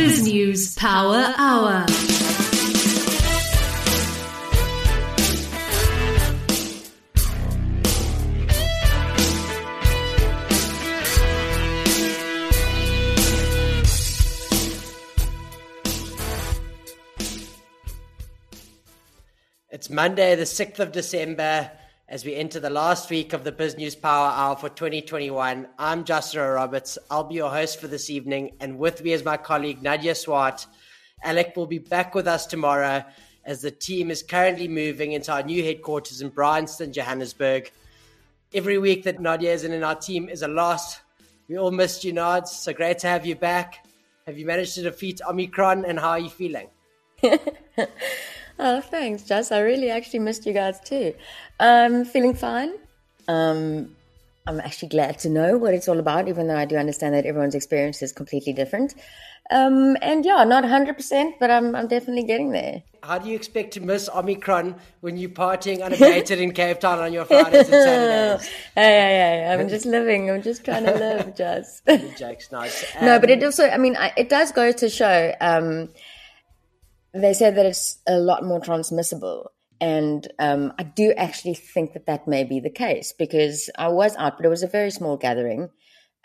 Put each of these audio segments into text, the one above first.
BizNews Power Hour. It's Monday, the 6th of December, as we enter the last week of the BizNews Power Hour for 2021. I'm Justin Roberts. I'll be your host for this evening, and with me is my colleague Nadia Swart. Alec will be back with us tomorrow as the team is currently moving into our new headquarters in Bryanston, Johannesburg. Every week that Nadia isn't in our team is a loss. We all missed you, Nads. So great to have you back. Have you managed to defeat Omicron, and how are you feeling? Oh, thanks, Jess. I really actually missed you guys too. I'm feeling fine. Um, I'm actually glad to know what it's all about, even though I do understand that everyone's experience is completely different. Um, and yeah, not 100%, but I'm, I'm definitely getting there. How do you expect to miss Omicron when you're partying unabated in Cape Town on your Fridays and Saturdays? hey, hey, hey, I'm just living. I'm just trying to live, Jess. Jake's nice. no, but Um, it also, I mean, I, it does go to show. Um, they said that it's a lot more transmissible. And um, I do actually think that that may be the case because I was out, but it was a very small gathering.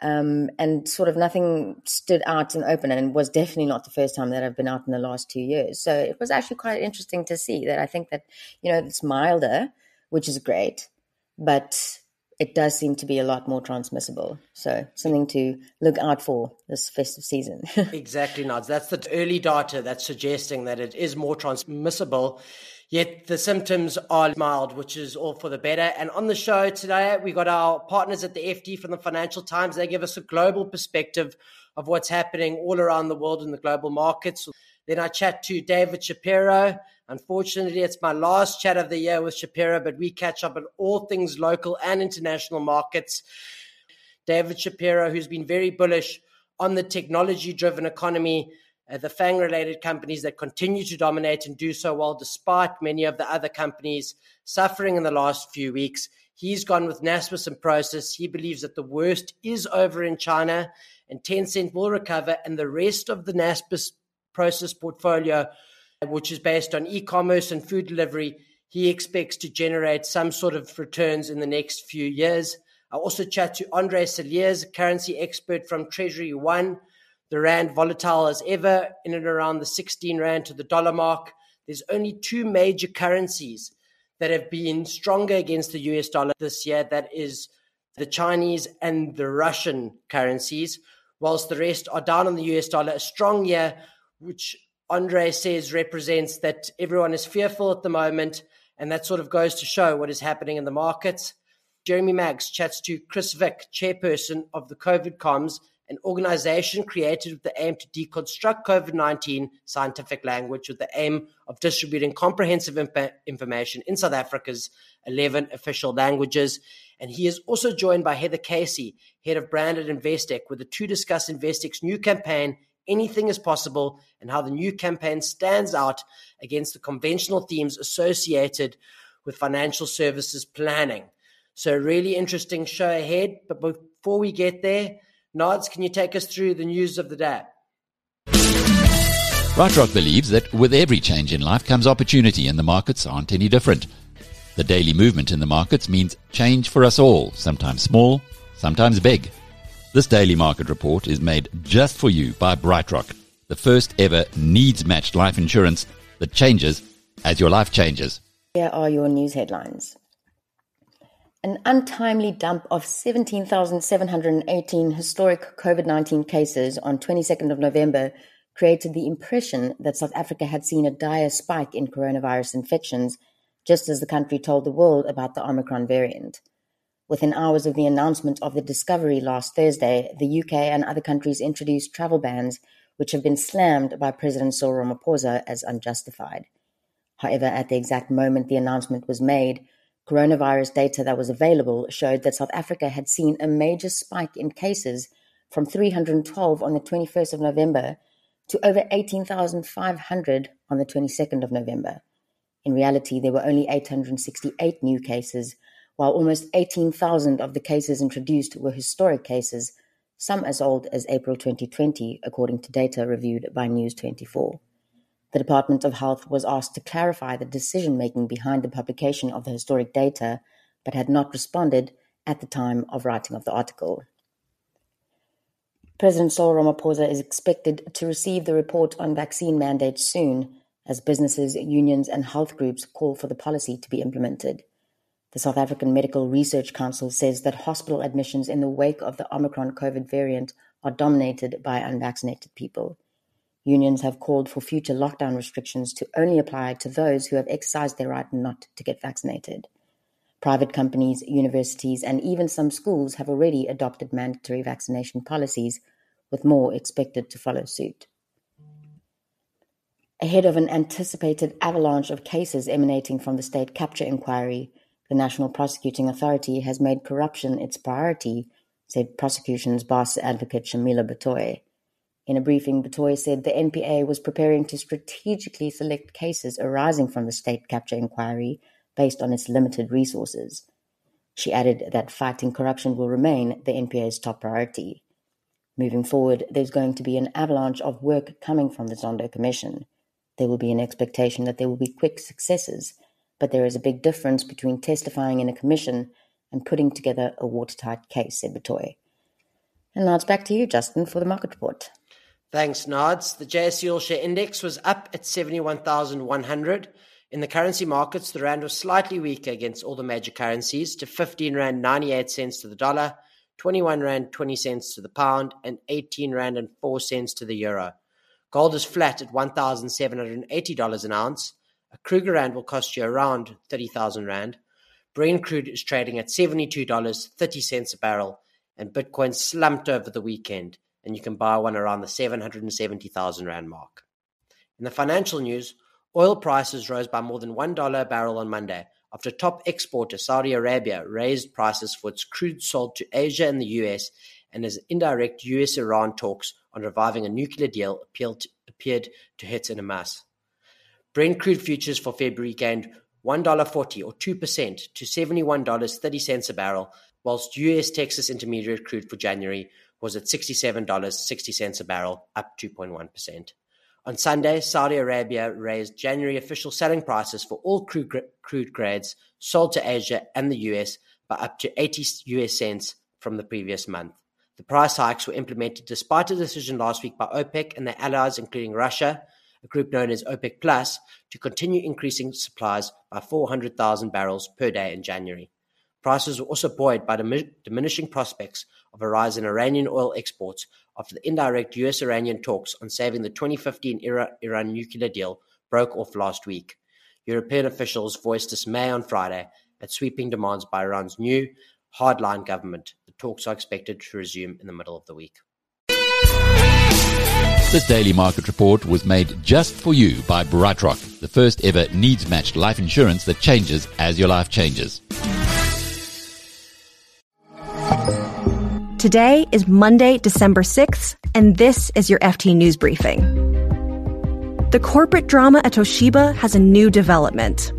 Um, and sort of nothing stood out and open, and was definitely not the first time that I've been out in the last two years. So it was actually quite interesting to see that I think that, you know, it's milder, which is great, but it does seem to be a lot more transmissible. So something to look out for this festive season. Exactly, Nods. That's the early data that's suggesting that it is more transmissible, yet the symptoms are mild, which is all for the better. And on the show today, we got our partners at the FT from the Financial Times. They give us a global perspective of what's happening all around the world in the global markets. Then I chat to David Shapiro. Unfortunately, it's my last chat of the year with Shapiro, but we catch up on all things local and international markets. David Shapiro, who's been very bullish on the technology driven economy, uh, the FANG related companies that continue to dominate and do so well, despite many of the other companies suffering in the last few weeks. He's gone with Naspers and Prosus. He believes that the worst is over in China and Tencent will recover, and the rest of the Naspers Prosus portfolio, which is based on e commerce and food delivery, he expects to generate some sort of returns in the next few years. I also chat to Andre Cilliers, currency expert from TreasuryOne. The Rand volatile as ever, in and around the 16 Rand to the dollar mark. There's only two major currencies that have been stronger against the US dollar this year. That is the Chinese and the Russian currencies, whilst the rest are down on the US dollar. A strong year, which Andre says represents that everyone is fearful at the moment, and that sort of goes to show what is happening in the markets. Jeremy Maggs chats to Chris Vick, chairperson of the COVID Comms, an organization created with the aim to deconstruct COVID 19 scientific language with the aim of distributing comprehensive imp- information in South Africa's 11 official languages. And he is also joined by Heather Casey, head of brand at Investec, with the two discuss Investec's new campaign, Anything is Possible, and how the new campaign stands out against the conventional themes associated with financial services planning. So, really interesting show ahead. But before we get there, Nods, can you take us through the news of the day? BrightRock believes that with every change in life comes opportunity, and the markets aren't any different. The daily movement in the markets means change for us all, sometimes small, sometimes big. This daily market report is made just for you by BrightRock, the first ever needs matched life insurance that changes as your life changes. Here are your news headlines. An untimely dump of 17,718 historic COVID 19 cases on 22nd of November created the impression that South Africa had seen a dire spike in coronavirus infections, just as the country told the world about the Omicron variant. Within hours of the announcement of the discovery last Thursday, the UK and other countries introduced travel bans, which have been slammed by President Cyril Ramaphosa as unjustified. However, at the exact moment the announcement was made, coronavirus data that was available showed that South Africa had seen a major spike in cases from 312 on the 21st of November to over 18,500 on the 22nd of November. In reality, there were only 868 new cases, while almost 18,000 of the cases introduced were historic cases, some as old as April 2020, according to data reviewed by News24. The Department of Health was asked to clarify the decision making behind the publication of the historic data, but had not responded at the time of writing of the article. President Cyril Ramaphosa is expected to receive the report on vaccine mandates soon, as businesses, unions, and health groups call for the policy to be implemented. The South African Medical Research Council says that hospital admissions in the wake of the Omicron COVID variant are dominated by unvaccinated people. Unions have called for future lockdown restrictions to only apply to those who have exercised their right not to get vaccinated. Private companies, universities, and even some schools have already adopted mandatory vaccination policies, with more expected to follow suit. Ahead of an anticipated avalanche of cases emanating from the state capture inquiry, the National Prosecuting Authority has made corruption its priority, said prosecution's boss advocate Shamila Batohi. In a briefing, Batohi said the NPA was preparing to strategically select cases arising from the state capture inquiry based on its limited resources. She added that fighting corruption will remain the NPA's top priority. Moving forward, there's going to be an avalanche of work coming from the Zondo Commission. There will be an expectation that there will be quick successes, but there is a big difference between testifying in a commission and putting together a watertight case, said Batohi. And now it's back to you, Justin, for the market report. Thanks, Nods. The JSE All Share Index was up at 71,100. In the currency markets, the rand was slightly weaker against all the major currencies to 15 rand 98 cents to the dollar, 21 rand 20 cents to the pound, and 18 rand and 4 cents to the euro. Gold is flat at $1,780 an ounce. A Krugerrand will cost you around 30,000 rand. Brent crude is trading at $72.30 a barrel, and Bitcoin slumped over the weekend and you can buy one around the 770,000 Rand mark. In the financial news, oil prices rose by more than $1 a barrel on Monday after top exporter Saudi Arabia raised prices for its crude sold to Asia and the US and as indirect US Iran talks on reviving a nuclear deal appeared to hit in a mass. Brent crude futures for February gained $1.40 or 2% to $71.30 a barrel, whilst US Texas Intermediate crude for January was at $67.60 a barrel, up 2.1%. On Sunday, Saudi Arabia raised January official selling prices for all crude, crude grades sold to Asia and the US by up to 80 US cents from the previous month. The price hikes were implemented despite a decision last week by OPEC and their allies, including Russia, a group known as OPEC Plus, to continue increasing supplies by 400,000 barrels per day in January. Prices were also buoyed by the diminishing prospects of a rise in Iranian oil exports after the indirect US Iranian talks on saving the 2015 Iran nuclear deal broke off last week. European officials voiced dismay on Friday at sweeping demands by Iran's new hardline government. The talks are expected to resume in the middle of the week. This daily market report was made just for you by BrightRock, the first ever needs matched life insurance that changes as your life changes. Today is Monday, December 6th, and this is your FT News Briefing. The corporate drama at Toshiba has a new development,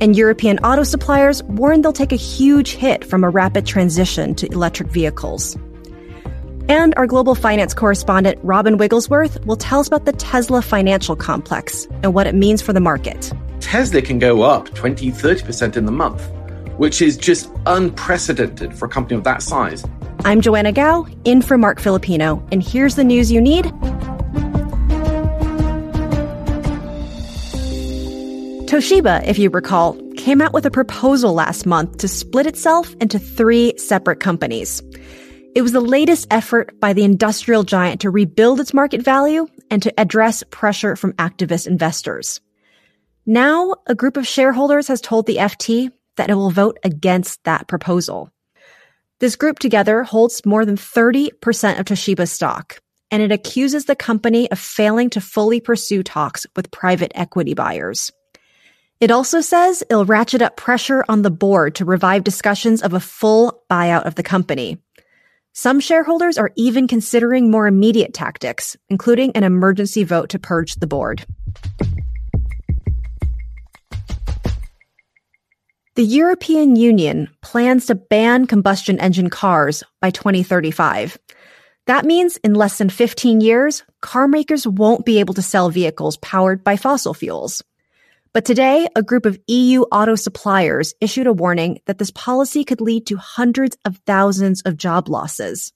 and European auto suppliers warn they'll take a huge hit from a rapid transition to electric vehicles. And our global finance correspondent, Robin Wigglesworth, will tell us about the Tesla financial complex and what it means for the market. Tesla can go up 20, 30% in the month, which is just unprecedented for a company of that size. I'm Joanna Gao, in for Marc Filippino, and here's the news you need. Toshiba, if you recall, came out with a proposal last month to split itself into three separate companies. It was the latest effort by the industrial giant to rebuild its market value and to address pressure from activist investors. Now, a group of shareholders has told the FT that it will vote against that proposal. This group together holds more than 30% of Toshiba's stock, and it accuses the company of failing to fully pursue talks with private equity buyers. It also says it'll ratchet up pressure on the board to revive discussions of a full buyout of the company. Some shareholders are even considering more immediate tactics, including an emergency vote to purge the board. The European Union plans to ban combustion engine cars by 2035. That means in less than 15 years, car makers won't be able to sell vehicles powered by fossil fuels. But today, a group of EU auto suppliers issued a warning that this policy could lead to hundreds of thousands of job losses.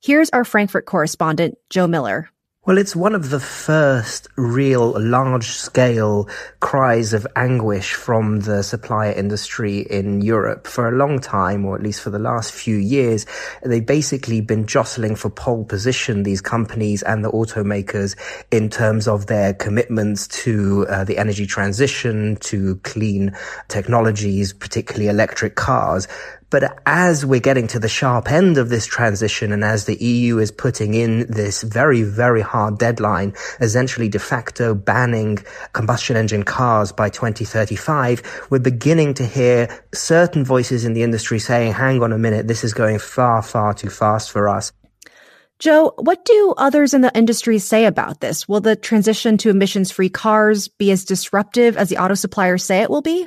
Here's our Frankfurt correspondent, Joe Miller. Well, it's one of the first real large scale cries of anguish from the supplier industry in Europe. For a long time, or at least for the last few years, they've basically been jostling for pole position, these companies and the automakers in terms of their commitments to uh, the energy transition, to clean technologies, particularly electric cars. But as we're getting to the sharp end of this transition and as the EU is putting in this very, very hard deadline, essentially de facto banning combustion engine cars by 2035, we're beginning to hear certain voices in the industry saying, hang on a minute, this is going far, far too fast for us. Joe, what do others in the industry say about this? Will the transition to emissions free cars be as disruptive as the auto suppliers say it will be?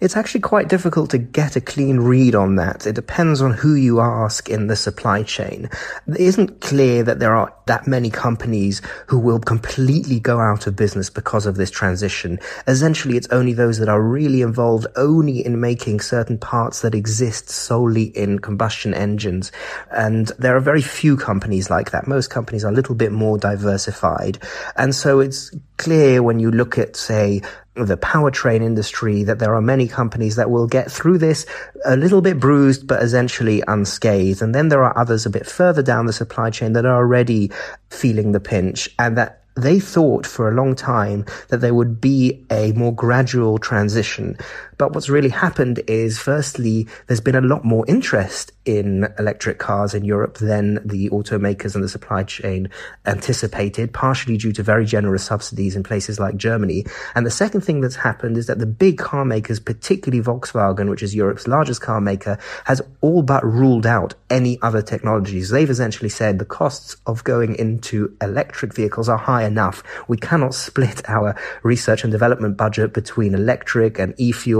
It's actually quite difficult to get a clean read on that. It depends on who you ask in the supply chain. It isn't clear that there are that many companies who will completely go out of business because of this transition. Essentially, it's only those that are really involved only in making certain parts that exist solely in combustion engines. And there are very few companies like that. Most companies are a little bit more diversified. And so it's clear when you look at, say, the powertrain industry that there are many companies that will get through this a little bit bruised, but essentially unscathed. And then there are others a bit further down the supply chain that are already feeling the pinch and that they thought for a long time that there would be a more gradual transition. But what's really happened is, firstly, there's been a lot more interest in electric cars in Europe than the automakers and the supply chain anticipated, partially due to very generous subsidies in places like Germany. And the second thing that's happened is that the big car makers, particularly Volkswagen, which is Europe's largest car maker, has all but ruled out any other technologies. They've essentially said the costs of going into electric vehicles are high enough. We cannot split our research and development budget between electric and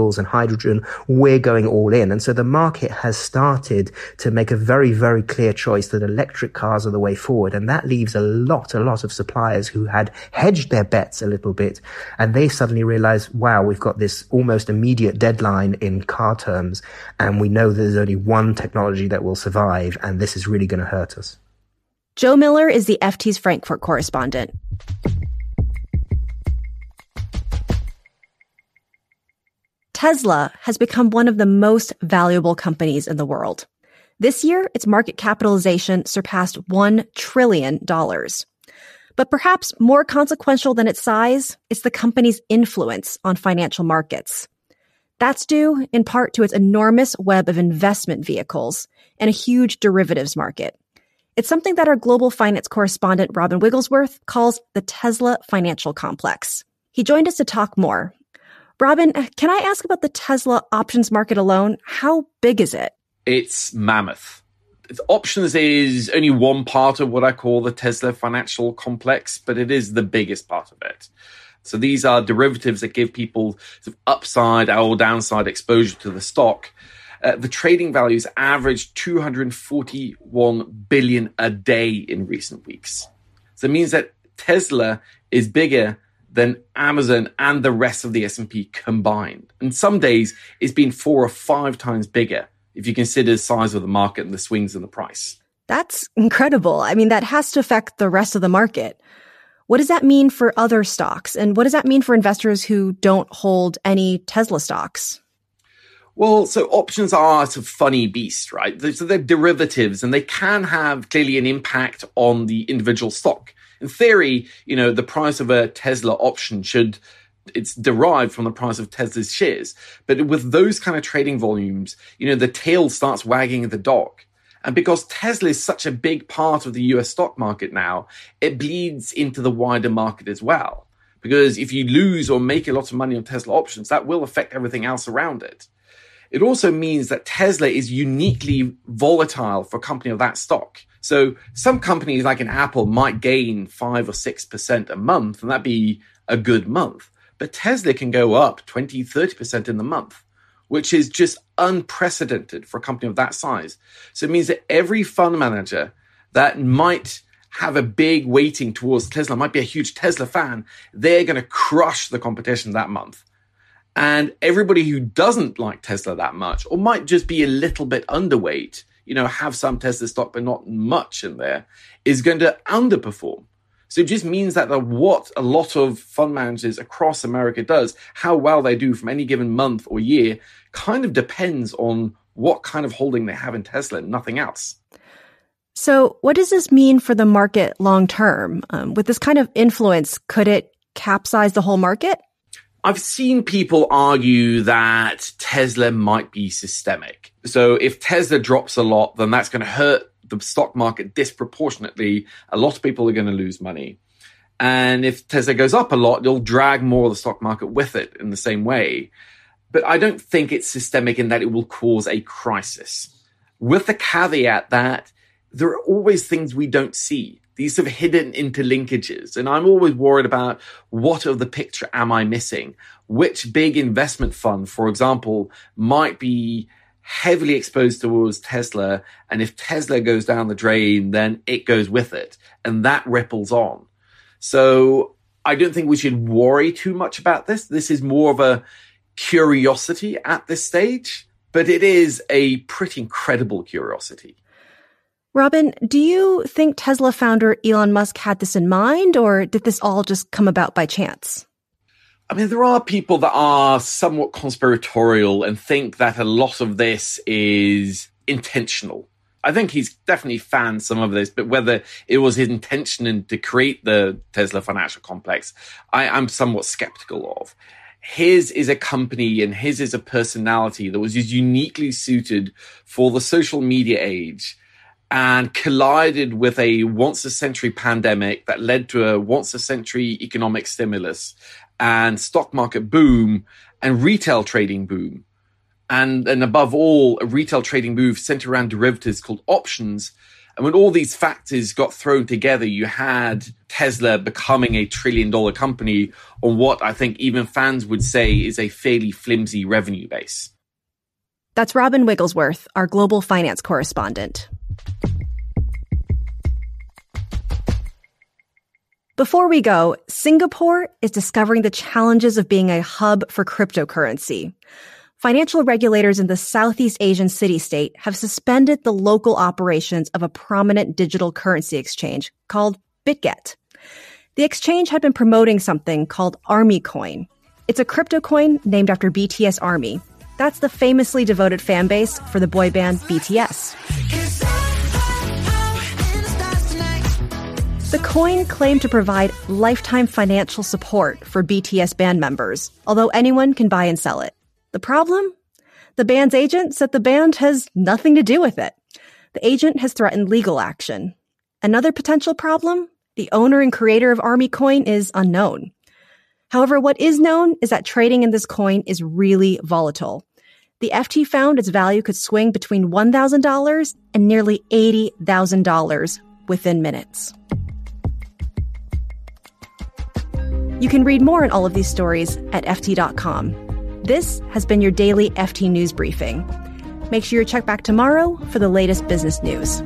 e-fuels and hydrogen. We're going all in. And so the market has started to make a very, very clear choice that electric cars are the way forward. And that leaves a lot, a lot of suppliers who had hedged their bets a little bit. And they suddenly realize, wow, we've got this almost immediate deadline in car terms. And we know there's only one technology that will survive. And this is really going to hurt us. Joe Miller is the FT's Frankfurt correspondent. Tesla has become one of the most valuable companies in the world. This year, its market capitalization surpassed $1 trillion. But perhaps more consequential than its size is the company's influence on financial markets. That's due in part to its enormous web of investment vehicles and a huge derivatives market. It's something that our global finance correspondent Robin Wigglesworth calls the Tesla financial complex. He joined us to talk more. Robin, can I ask about the Tesla options market alone? How big is it? it's mammoth. Options is only one part of what I call the Tesla financial complex, but it is the biggest part of it. So these are derivatives that give people sort of upside or downside exposure to the stock. Uh, the trading values averaged 241 billion a day in recent weeks. So it means that Tesla is bigger than Amazon and the rest of the S&P combined. And some days it's been four or five times bigger if you consider the size of the market and the swings in the price. That's incredible. I mean, that has to affect the rest of the market. What does that mean for other stocks? And what does that mean for investors who don't hold any Tesla stocks? Well, so options are a funny beast, right? So they're derivatives and they can have clearly an impact on the individual stock. In theory, you know, the price of a Tesla option should it's derived from the price of Tesla's shares. But with those kind of trading volumes, you know, the tail starts wagging the dog. And because Tesla is such a big part of the US stock market now, it bleeds into the wider market as well. Because if you lose or make a lot of money on Tesla options, that will affect everything else around it. It also means that Tesla is uniquely volatile for a company of that stock. So some companies like an Apple might gain five or 6% a month, and that'd be a good month. But Tesla can go up 20, 30% in the month, which is just unprecedented for a company of that size. So it means that every fund manager that might have a big weighting towards Tesla, might be a huge Tesla fan, they're going to crush the competition that month. And everybody who doesn't like Tesla that much, or might just be a little bit underweight, you know, have some Tesla stock, but not much in there, is going to underperform. So it just means that the, what a lot of fund managers across America does, how well they do from any given month or year, kind of depends on what kind of holding they have in Tesla, and nothing else. So, what does this mean for the market long term? Um, with this kind of influence, could it capsize the whole market? I've seen people argue that Tesla might be systemic. So, if Tesla drops a lot, then that's going to hurt the stock market disproportionately. A lot of people are going to lose money. And if Tesla goes up a lot, it'll drag more of the stock market with it in the same way. But I don't think it's systemic in that it will cause a crisis. With the caveat that there are always things we don't see. These sort of hidden interlinkages. And I'm always worried about what of the picture am I missing? Which big investment fund, for example, might be heavily exposed towards Tesla. And if Tesla goes down the drain, then it goes with it. And that ripples on. So I don't think we should worry too much about this. This is more of a curiosity at this stage, but it is a pretty incredible curiosity. Robin, do you think Tesla founder Elon Musk had this in mind, or did this all just come about by chance? I mean, there are people that are somewhat conspiratorial and think that a lot of this is intentional. I think he's definitely fanned some of this, but whether it was his intention to create the Tesla financial complex, I, am somewhat skeptical of. His is a company and his is a personality that was uniquely suited for the social media age and collided with a once a century pandemic that led to a once a century economic stimulus and stock market boom and retail trading boom. And, and above all, a retail trading move centered around derivatives called options. And when all these factors got thrown together, you had Tesla becoming a trillion dollar company on what I think even fans would say is a fairly flimsy revenue base. That's Robin Wigglesworth, our global finance correspondent. Before we go, Singapore is discovering the challenges of being a hub for cryptocurrency. Financial regulators in the Southeast Asian city state have suspended the local operations of a prominent digital currency exchange called BitGet. The exchange had been promoting something called Army Coin. It's a crypto coin named after BTS Army. That's the famously devoted fan base for the boy band BTS. The coin claimed to provide lifetime financial support for BTS band members, although anyone can buy and sell it. The problem? The band's agent said the band has nothing to do with it. The agent has threatened legal action. Another potential problem? The owner and creator of Army Coin is unknown. However, what is known is that trading in this coin is really volatile. The FT found its value could swing between $1,000 and nearly $80,000 within minutes. You can read more on all of these stories at FT.com. This has been your daily FT News Briefing. Make sure you check back tomorrow for the latest business news.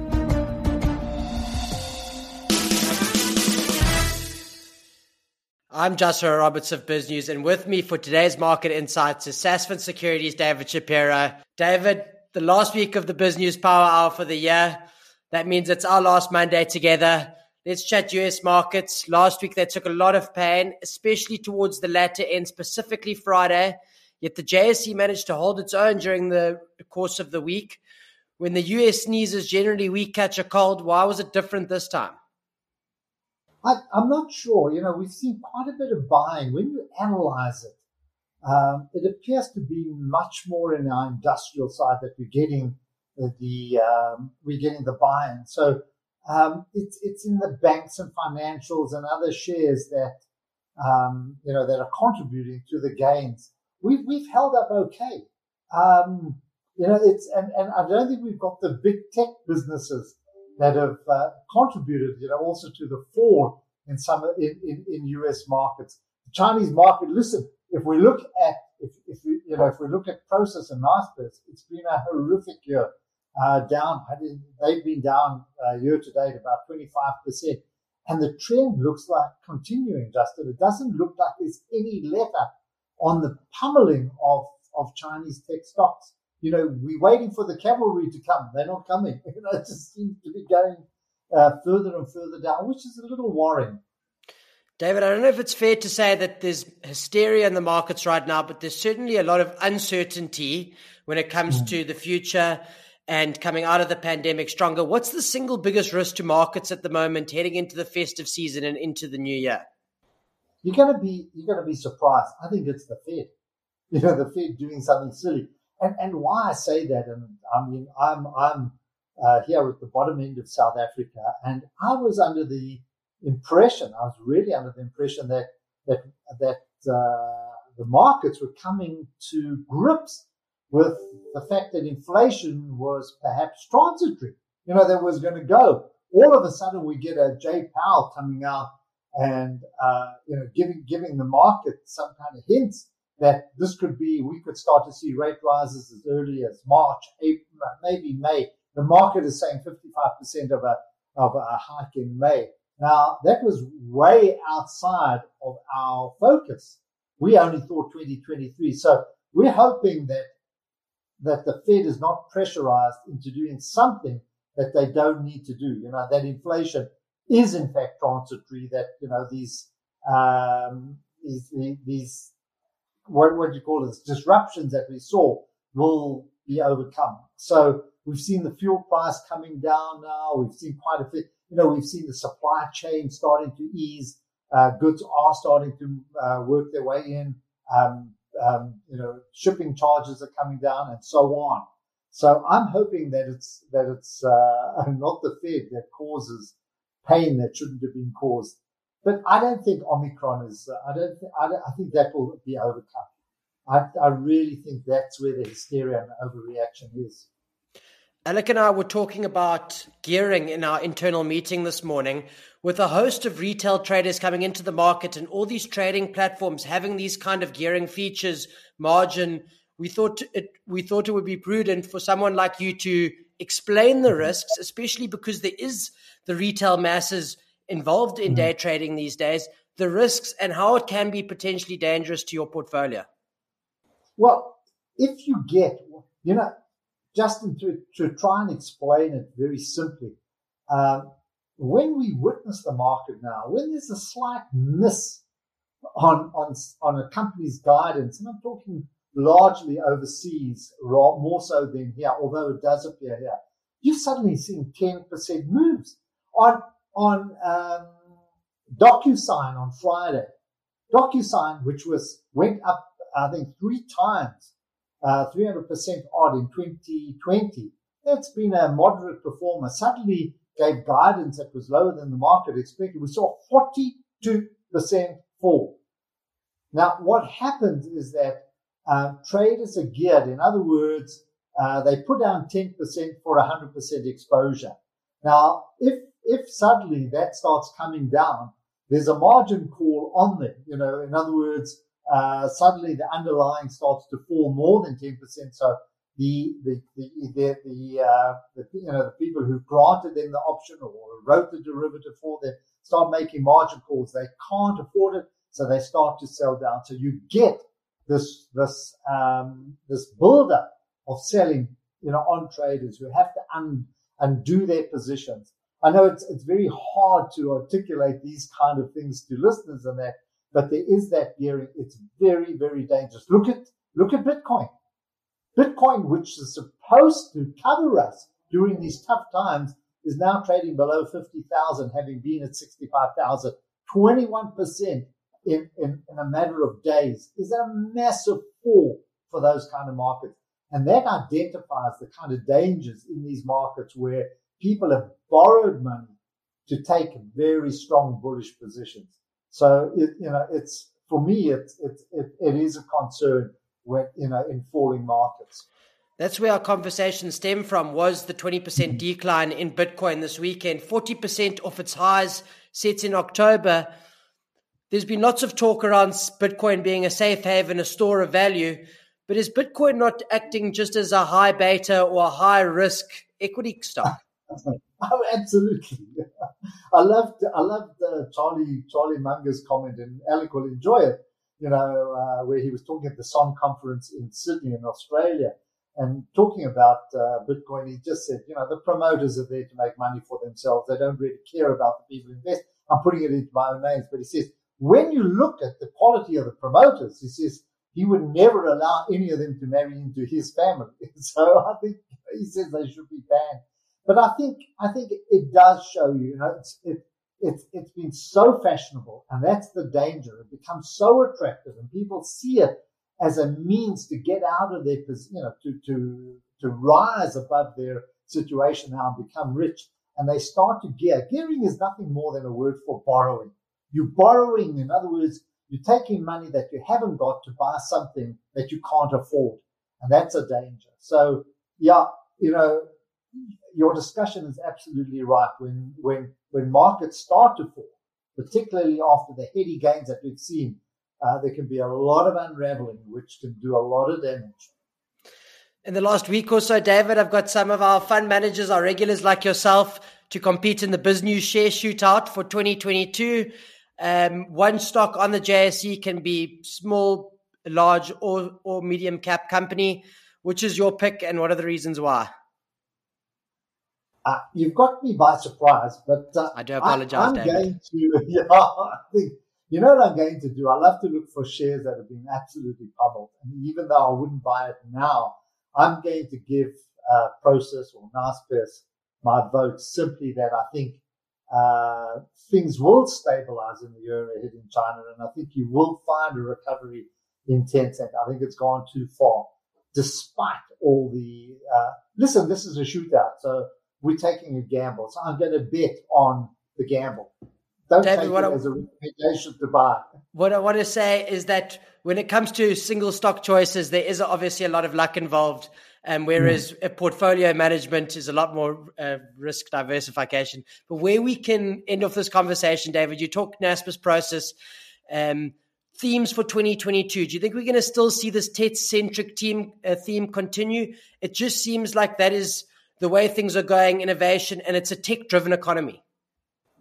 I'm Joshua Roberts of BizNews, and with me for today's market insights is Sasfin Securities' David Shapiro. David, the last week of the BizNews Power Hour for the year. That means it's our last Monday together. Let's chat US markets. Last week they took a lot of pain, especially towards the latter end, specifically Friday. Yet the JSE managed to hold its own during the course of the week. When the US sneezes, generally we catch a cold. Why was it different this time? I, am not sure. You know, we've seen quite a bit of buying. When you analyze it, um, it appears to be much more in our industrial side that we're getting the, um, we're getting the buying. So um, it's it's in the banks and financials and other shares that um, you know that are contributing to the gains. We've we've held up okay. Um, you know, it's and, and I don't think we've got the big tech businesses that have uh, contributed, you know, also to the fall in some in, in, in US markets. The Chinese market, listen, if we look at if, if we you know if we look at Prosus and Naspers, it's been a horrific year uh, down. They've been down uh, year to date about 25%. And the trend looks like continuing, Justin. It doesn't look like there's any let up on the pummeling of, of Chinese tech stocks. You know, we're waiting for the cavalry to come. They're not coming. You know, it just seems to be going uh, further and further down, which is a little worrying. David, I don't know if it's fair to say that there's hysteria in the markets right now, but there's certainly a lot of uncertainty when it comes mm. to the future and coming out of the pandemic stronger. What's the single biggest risk to markets at the moment heading into the festive season and into the new year? You're gonna be you're gonna be surprised. I think it's the Fed. You know, the Fed doing something silly. And and why I say that, and I mean I'm I'm uh, here at the bottom end of South Africa, and I was under the impression, I was really under the impression that that that uh, the markets were coming to grips with the fact that inflation was perhaps transitory. You know, that was going to go. All of a sudden, we get a Jay Powell coming out and uh, you know giving giving the market some kind of hints that this could be. We could start to see rate rises as early as March, April, maybe May. The market is saying 55% of a of a hike in May. Now that was way outside of our focus. We only thought 2023. So we're hoping that that the Fed is not pressurized into doing something that they don't need to do. You know, that inflation is in fact transitory, that, you know, these, um, these, these, what, what do you call it, disruptions that we saw will be overcome. So we've seen the fuel price coming down now. We've seen quite a bit, you know, we've seen the supply chain starting to ease. Uh, goods are starting to uh, work their way in. Um, um, you know, shipping charges are coming down and so on. So I'm hoping that it's that it's uh, not the Fed that causes pain that shouldn't have been caused. But I don't think Omicron is. Uh, I don't. I, don't I think that will be overcome. I, I really think that's where the hysteria and the overreaction is. Alec and I were talking about gearing in our internal meeting this morning with a host of retail traders coming into the market and all these trading platforms having these kind of gearing features, margin. We thought it, we thought it would be prudent for someone like you to explain the risks, especially because there is the retail masses involved in mm-hmm. day trading these days, the risks and how it can be potentially dangerous to your portfolio. Well, if you get, you know, Justin, to, to try and explain it very simply, uh, when we witness the market now, when there's a slight miss on, on, on a company's guidance, and I'm talking largely overseas, more so than here, although it does appear here, you've suddenly seen 10% moves on, on, um, DocuSign on Friday. DocuSign, which was, went up, I think, three times 300% odd in 2020. That's been a moderate performer. Suddenly gave guidance that was lower than the market expected. We saw 42% fall. Now, what happens is that um, traders are geared. In other words, uh, they put down 10% for 100% exposure. Now, if if suddenly that starts coming down, there's a margin call on them. You know, in other words, uh, suddenly the underlying starts to fall more than 10%. So the, the, the, the, the, uh, the, you know, the people who granted them the option or wrote the derivative for them start making margin calls. They can't afford it. So they start to sell down. So you get this, this, um, this buildup of selling, you know, on traders who have to un, undo their positions. I know it's, it's very hard to articulate these kind of things to listeners and that, but there is that gearing. It's very, very dangerous. Look at, look at Bitcoin. Bitcoin, which is supposed to cover us during these tough times, is now trading below 50,000, having been at 65,000. 21% in, in, in a matter of days is a massive fall for those kind of markets. And that identifies the kind of dangers in these markets where people have borrowed money to take very strong bullish positions. So it, you know, it's for me, it, it, it, it is a concern when you know in falling markets. That's where our conversation stemmed from. Was the twenty percent mm-hmm. decline in Bitcoin this weekend, forty percent off its highs set in October. There's been lots of talk around Bitcoin being a safe haven, a store of value. But is Bitcoin not acting just as a high beta or a high risk equity stock? oh, absolutely. I loved I loved uh, Charlie Charlie Munger's comment, and Alec will enjoy it. You know, uh, where he was talking at the Sohn conference in Sydney in Australia, and talking about uh, Bitcoin. He just said, you know, the promoters are there to make money for themselves. They don't really care about the people who invest. I'm putting it into my own names, but he says when you look at the quality of the promoters, he says he would never allow any of them to marry into his family. So I think he says they should be banned. But I think I think it does show you, you know, it's it, it's it's been so fashionable, and that's the danger. It becomes so attractive, and people see it as a means to get out of their, you know, to to to rise above their situation now and become rich, and they start to gear. Gearing is nothing more than a word for borrowing. You're borrowing, in other words, you're taking money that you haven't got to buy something that you can't afford, and that's a danger. So, yeah, you know, your discussion is absolutely right. When when when markets start to fall, particularly after the heady gains that we've seen, uh, there can be a lot of unraveling, which can do a lot of damage. In the last week or so, David, I've got some of our fund managers, our regulars like yourself, to compete in the BizNews Share Shootout for 2022. Um, one stock on the JSE can be small, large, or or medium cap company. Which is your pick, and what are the reasons why? Uh, you've got me by surprise, but uh, I do apologize. I, am going to, yeah, I think, you know what I'm going to do? I love to look for shares that have been absolutely pummeled. And even though I wouldn't buy it now, I'm going to give uh, Prosus or Naspers my vote simply that I think uh, things will stabilize in the year ahead in China. And I think you will find a recovery in Tencent. I think it's gone too far, despite all the, uh, listen, this is a shootout. So we're taking a gamble. So I'm going to bet on the gamble. Don't David, take it I, as a recommendation to buy. What I want to say is that when it comes to single stock choices, there is obviously a lot of luck involved. Um, whereas mm. portfolio management is a lot more uh, risk diversification. But where we can end off this conversation, David, you talk Naspers Prosus, Um, themes for 2022. Do you think we're going to still see this tech centric team uh, theme continue? It just seems like that is the way things are going, innovation, and it's a tech driven economy.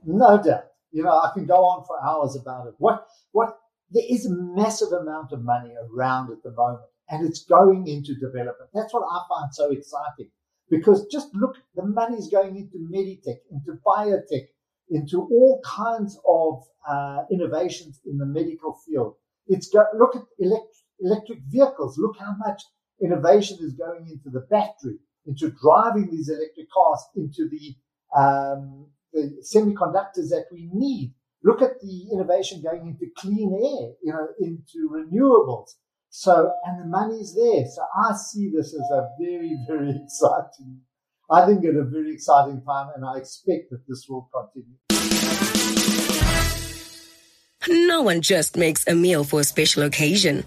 No doubt. You know, I can go on for hours about it. What, what, there is a massive amount of money around at the moment and it's going into development. That's what I find so exciting because just look, the money is going into meditech, into biotech, into all kinds of uh, innovations in the medical field. It's go, look at elect, electric vehicles. Look how much innovation is going into the battery into driving these electric cars into the, um, the semiconductors that we need. Look at the innovation going into clean air, you know, into renewables. So, and the money's there. So I see this as a very, very exciting, I think at a very exciting time, and I expect that this will continue. No one just makes a meal for a special occasion.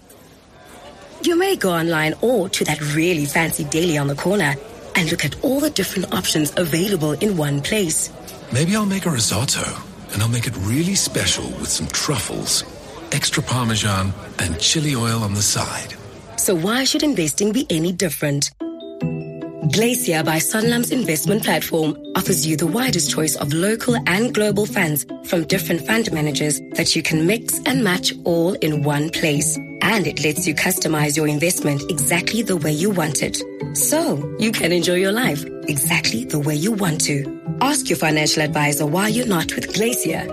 You may go online or to that really fancy deli on the corner and look at all the different options available in one place. Maybe I'll make a risotto and I'll make it really special with some truffles, extra parmesan, and chili oil on the side. So why should investing be any different? Glacier by Sanlam's investment platform offers you the widest choice of local and global funds from different fund managers that you can mix and match all in one place. And it lets you customize your investment exactly the way you want it. So you can enjoy your life exactly the way you want to. Ask your financial advisor why you're not with Glacier.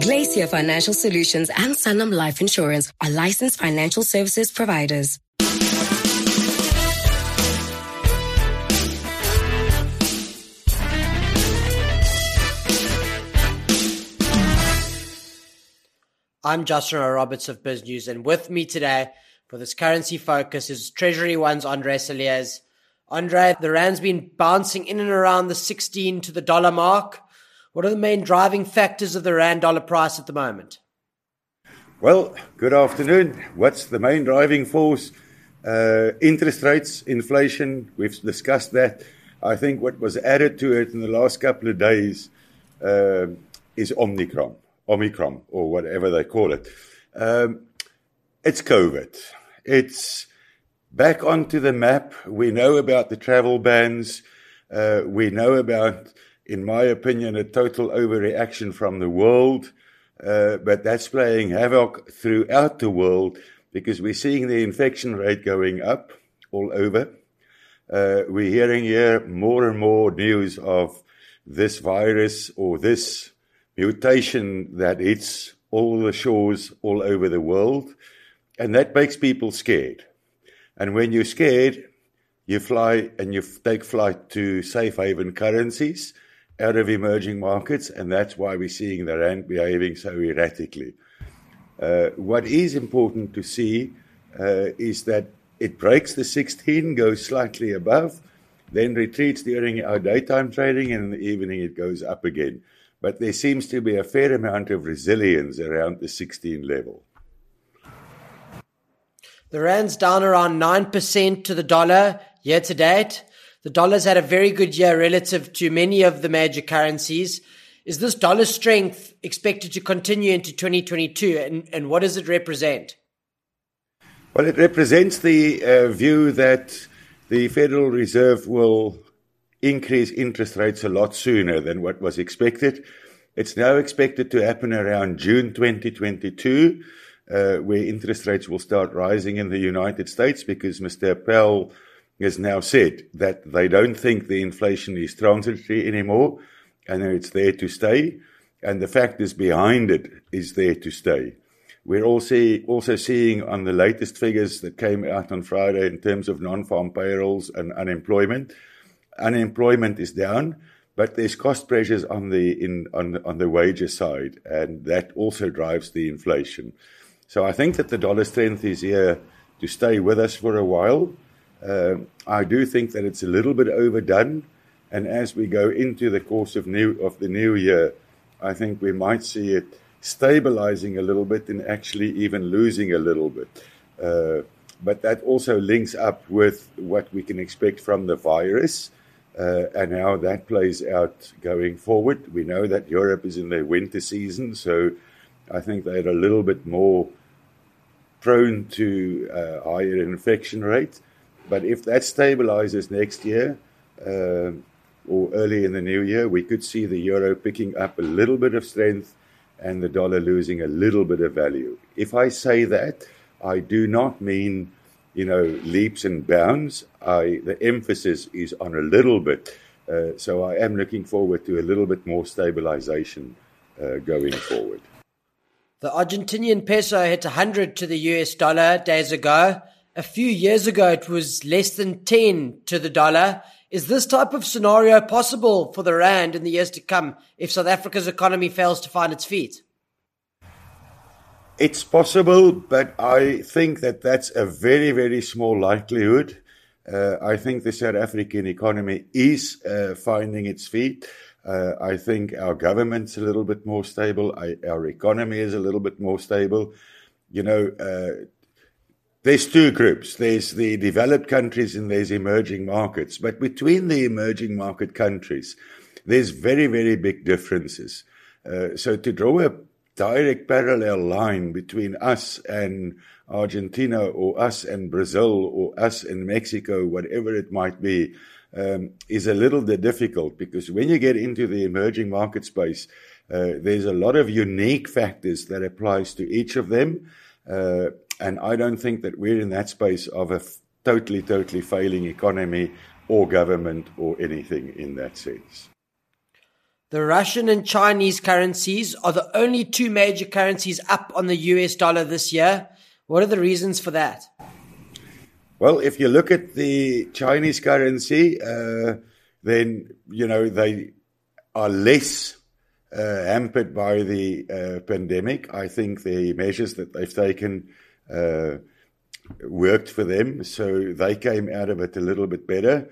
Glacier Financial Solutions and Sanlam Life Insurance are licensed financial services providers. I'm Justin Roberts of BizNews, and with me today for this currency focus is TreasuryOne's Andre Cilliers. Andre, the Rand's been bouncing in and around the 16 to the dollar mark. What are the main driving factors of the Rand dollar price at the moment? Well, good afternoon. What's the main driving force? Uh, interest rates, inflation, we've discussed that. I think what was added to it in the last couple of days uh, is Omicron. Omicron or whatever they call it. Um, it's COVID. It's back onto the map. We know about the travel bans. Uh, we know about, in my opinion, a total overreaction from the world. Uh, but that's playing havoc throughout the world because we're seeing the infection rate going up all over. Uh, we're hearing here more and more news of this virus or this mutation that hits all the shores all over the world. And that makes people scared. And when you're scared, you fly and you take flight to safe haven currencies out of emerging markets. And that's why we're seeing the rand behaving so erratically. Uh, what is important to see uh, is that it breaks the 16, goes slightly above, then retreats during our daytime trading, and in the evening it goes up again. But there seems to be a fair amount of resilience around the 16 level. The rand's down around 9% to the dollar year to date. The dollar's had a very good year relative to many of the major currencies. Is this dollar strength expected to continue into 2022 and, and what does it represent? Well, it represents the uh, view that the Federal Reserve will increase interest rates a lot sooner than what was expected. It's now expected to happen around June 2022, uh, where interest rates will start rising in the United States because Mr. Powell has now said that they don't think the inflation is transitory anymore and it's there to stay. And the factors behind it is there to stay. We're also, also seeing on the latest figures that came out on Friday in terms of non-farm payrolls and unemployment. Unemployment is down, but there's cost pressures on the in on on the wages side, and that also drives the inflation. So I think that the dollar strength is here to stay with us for a while. Uh, I do think that it's a little bit overdone, and as we go into the course of new of the new year, I think we might see it stabilizing a little bit and actually even losing a little bit. Uh, but that also links up with what we can expect from the virus uh, and how that plays out going forward. We know that Europe is in their winter season, so I think they're a little bit more prone to uh, higher infection rate. But if that stabilizes next year uh, or early in the new year, we could see the euro picking up a little bit of strength and the dollar losing a little bit of value. If I say that, I do not mean, you know, leaps and bounds. I, the emphasis is on a little bit. Uh, so I am looking forward to a little bit more stabilization uh, going forward. The Argentinian peso hit 100 to the US dollar days ago. A few years ago, it was less than 10 to the dollar. Is this type of scenario possible for the Rand in the years to come if South Africa's economy fails to find its feet? It's possible, but I think that that's a very, very small likelihood. Uh, I think the South African economy is uh, finding its feet. Uh, I think our government's a little bit more stable. I, our economy is a little bit more stable. You know, uh, there's two groups. There's the developed countries and there's emerging markets. But between the emerging market countries, there's very, very big differences. Uh, so to draw a direct parallel line between us and Argentina or us and Brazil or us and Mexico, whatever it might be, um, is a little bit difficult because when you get into the emerging market space, uh, there's a lot of unique factors that applies to each of them. Uh, and I don't think that we're in that space of a f- totally, totally failing economy or government or anything in that sense. The Russian and Chinese currencies are the only two major currencies up on the US dollar this year. What are the reasons for that? Well, if you look at the Chinese currency, uh, then, you know, they are less uh, hampered by the uh, pandemic. I think the measures that they've taken uh, worked for them, so they came out of it a little bit better.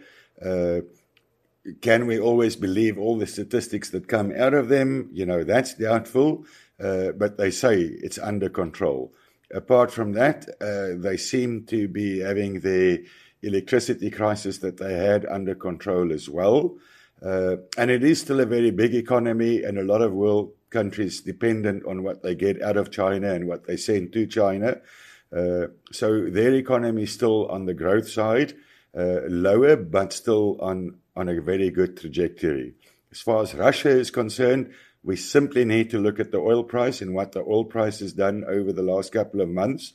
Can we always believe all the statistics that come out of them? You know, that's doubtful, uh, but they say it's under control. Apart from that, uh, they seem to be having the electricity crisis that they had under control as well. Uh, and it is still a very big economy, and a lot of world countries dependent on what they get out of China and what they send to China. Uh, so their economy is still on the growth side, uh, lower, but still on, on a very good trajectory. As far as Russia is concerned, we simply need to look at the oil price and what the oil price has done over the last couple of months.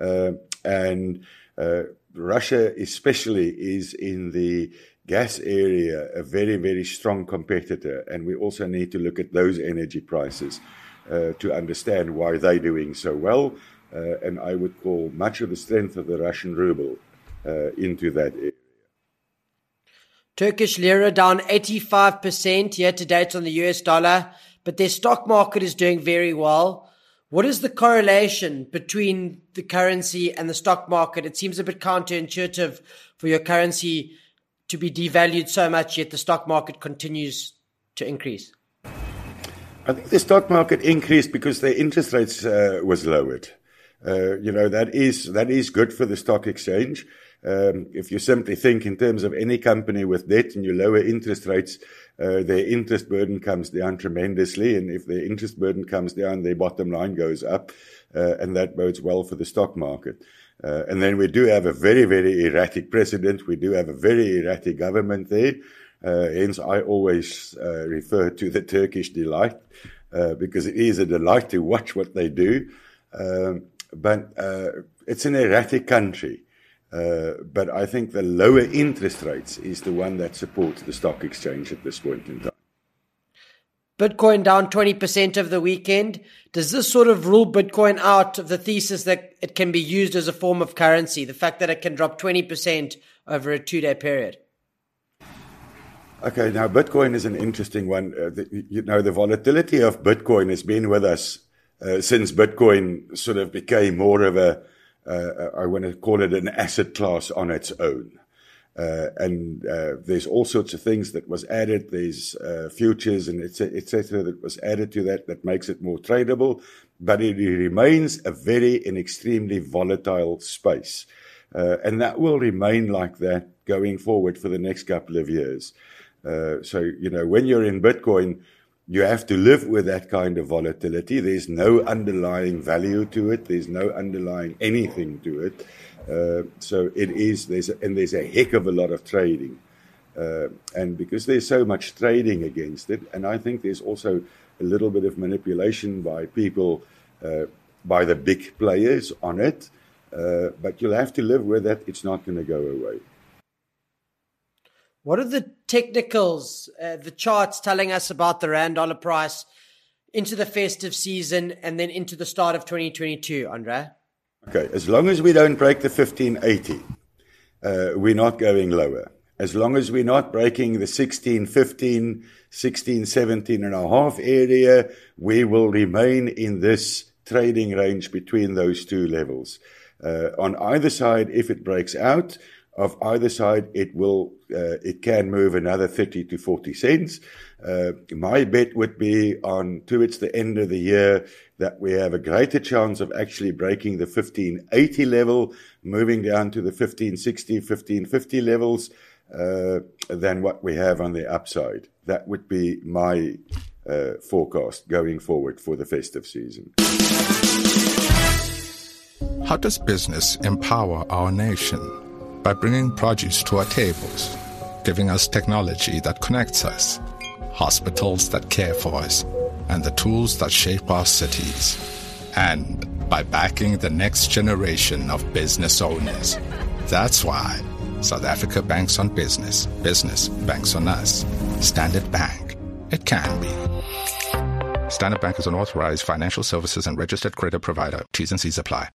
Uh, and uh, Russia, especially, is in the gas area a very, very strong competitor. And we also need to look at those energy prices uh, to understand why they're doing so well. Uh, and I would call much of the strength of the Russian ruble uh, into that. Turkish lira down 85% year to date on the US dollar, but their stock market is doing very well. What is the correlation between the currency and the stock market? It seems a bit counterintuitive for your currency to be devalued so much, yet the stock market continues to increase. I think the stock market increased because the interest rates uh, was lowered. Uh, you know that is that is good for the stock exchange. Um, if you simply think in terms of any company with debt and you lower interest rates, uh, their interest burden comes down tremendously. And if their interest burden comes down, their bottom line goes up. Uh, and that bodes well for the stock market. Uh, and then we do have a very, very erratic president. We do have a very erratic government there. Uh, hence, I always uh, refer to the Turkish delight uh, because it is a delight to watch what they do. Um, but it's an erratic country. Uh, but I think the lower interest rates is the one that supports the stock exchange at this point in time. Bitcoin down 20% over the weekend. Does this sort of rule Bitcoin out of the thesis that it can be used as a form of currency? The fact that it can drop 20% over a two day period? Okay, now Bitcoin is an interesting one. Uh, the, you know, the volatility of Bitcoin has been with us uh, since Bitcoin sort of became more of a uh, I want to call it an asset class on its own. Uh, and uh, there's all sorts of things that was added. There's uh, futures and etc. that was added to that that makes it more tradable, but it remains a very and extremely volatile space, uh, and that will remain like that going forward for the next couple of years. Uh, so you know when you're in Bitcoin, you have to live with that kind of volatility. There's no underlying value to it. There's no underlying anything to it. Uh, so it is there's a, and there's a heck of a lot of trading, uh, and because there's so much trading against it, and I think there's also a little bit of manipulation by people, uh, by the big players on it. Uh, but you'll have to live with that. It's not going to go away. What are the technicals, uh, the charts telling us about the rand dollar price into the festive season and then into the start of 2022, Andre? Okay, as long as we don't break the 1580, uh, we're not going lower. As long as we're not breaking the 1615, 1617 and a half area, we will remain in this trading range between those two levels. Uh, on either side, if it breaks out, of either side, it will uh, it can move another 30 to 40 cents. Uh, my bet would be on towards the end of the year that we have a greater chance of actually breaking the 1580 level, moving down to the 1560, 1550 levels uh, than what we have on the upside. That would be my uh, forecast going forward for the festive season. How does business empower our nation? By bringing produce to our tables, giving us technology that connects us, hospitals that care for us, and the tools that shape our cities. And by backing the next generation of business owners. That's why South Africa banks on business, business banks on us. Standard Bank. It can be. Standard Bank is an authorized financial services and registered credit provider. T's and C's apply.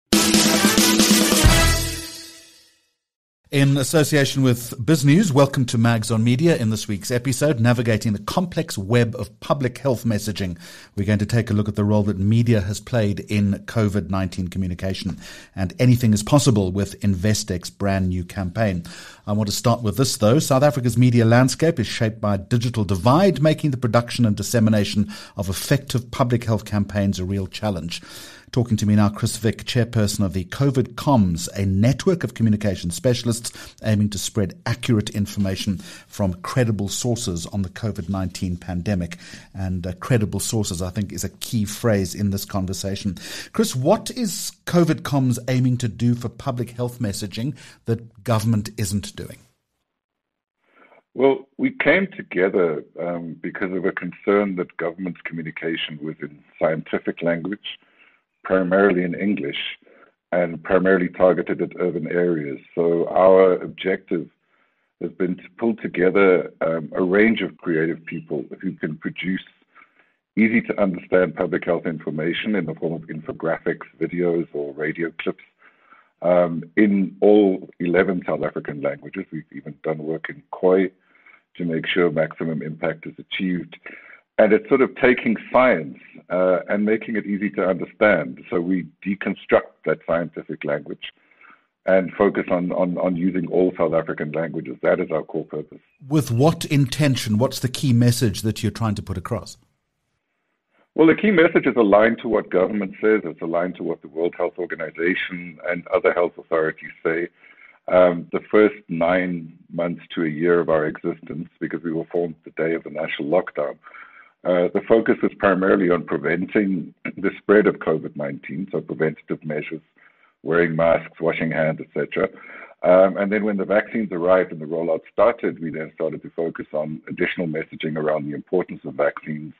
In association with BizNews, welcome to Maggs on Media in this week's episode, navigating the complex web of public health messaging. We're going to take a look at the role that media has played in COVID-19 communication and anything is possible with Investec's brand new campaign. I want to start with this though. South Africa's media landscape is shaped by a digital divide, making the production and dissemination of effective public health campaigns a real challenge. Talking to me now, Chris Vick, chairperson of the COVID Comms, a network of communication specialists aiming to spread accurate information from credible sources on the COVID 19 pandemic. And uh, credible sources, I think, is a key phrase in this conversation. Chris, what is COVID Comms aiming to do for public health messaging that government isn't doing? Well, we came together um, because of a concern that government's communication was in scientific language, primarily in English, and primarily targeted at urban areas. So our objective has been to pull together um, a range of creative people who can produce easy to understand public health information in the form of infographics, videos, or radio clips um, in all 11 South African languages. We've even done work in Khoi to make sure maximum impact is achieved. And it's sort of taking science uh, and making it easy to understand. So we deconstruct that scientific language and focus on, on, on using all South African languages. That is our core purpose. With what intention? What's the key message that you're trying to put across? Well, the key message is aligned to what government says. It's aligned to what the World Health Organization and other health authorities say. Um, the first nine months to a year of our existence, because we were formed the day of the national lockdown, the focus was primarily on preventing the spread of COVID 19, so preventative measures, wearing masks, washing hands, etc. Um, and then when the vaccines arrived and the rollout started, we then started to focus on additional messaging around the importance of vaccines,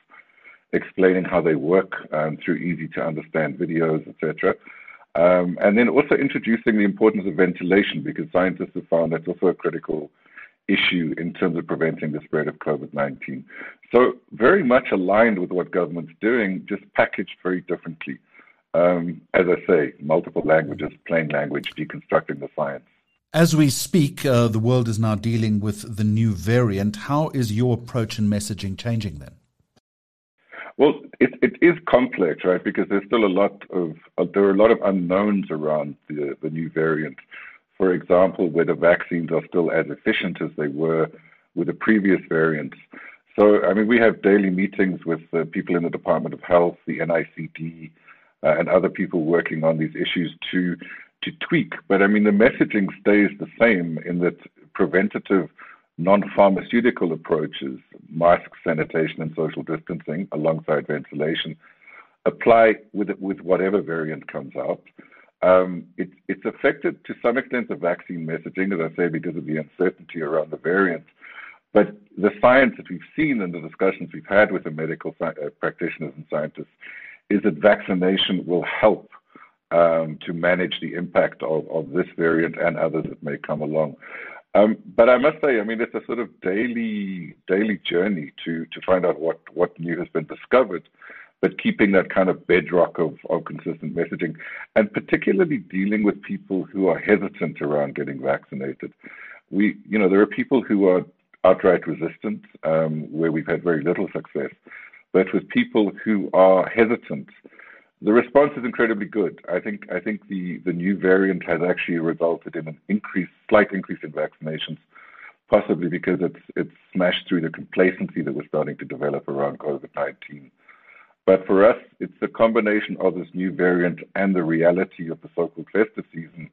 explaining how they work um, through easy to understand videos, etc. Um, and then also introducing the importance of ventilation because scientists have found that's also a critical issue in terms of preventing the spread of COVID 19. So, very much aligned with what government's doing, just packaged very differently. Um, as I say, multiple languages, plain language, deconstructing the science. As we speak, uh, the world is now dealing with the new variant. How is your approach and messaging changing then? Well, it, it is complex, right? Because there's still a lot of uh, there are a lot of unknowns around the the new variant. For example, whether vaccines are still as efficient as they were with the previous variants. So, I mean, we have daily meetings with uh, people in the Department of Health, the NICD, uh, and other people working on these issues to to tweak. But I mean, the messaging stays the same in that preventative non-pharmaceutical approaches, mask sanitation and social distancing alongside ventilation, apply with with whatever variant comes out. Um, it, it's affected to some extent the vaccine messaging, as I say, because of the uncertainty around the variants. But the science that we've seen and the discussions we've had with the medical uh, practitioners and scientists is that vaccination will help um, to manage the impact of, of this variant and others that may come along. Um, but I must say, I mean, it's a sort of daily daily journey to to find out what what new has been discovered, but keeping that kind of bedrock of of consistent messaging, and particularly dealing with people who are hesitant around getting vaccinated. We, you know, there are people who are outright resistant, um, where we've had very little success, but with people who are hesitant the response is incredibly good. I think I think the, the new variant has actually resulted in an increase, slight increase in vaccinations, possibly because it's it's smashed through the complacency that was starting to develop around COVID-19. But for us, it's a combination of this new variant and the reality of the so-called festive season,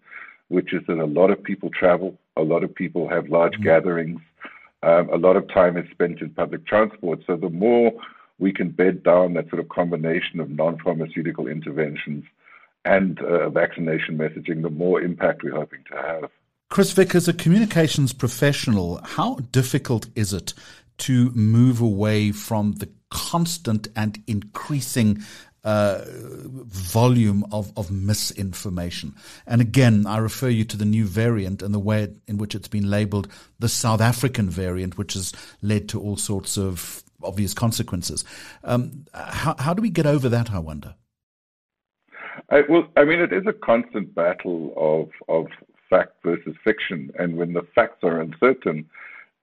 which is that a lot of people travel, a lot of people have large mm-hmm. gatherings, um, a lot of time is spent in public transport. So the more we can bed down that sort of combination of non-pharmaceutical interventions and uh, vaccination messaging, the more impact we're hoping to have. Chris Vick, as a communications professional, how difficult is it to move away from the constant and increasing uh, volume of, of misinformation. And again, I refer you to the new variant and the way in which it's been labeled the South African variant, which has led to all sorts of obvious consequences. Um, how, how do we get over that, I wonder? I, well, I mean, it is a constant battle of, of fact versus fiction. And when the facts are uncertain,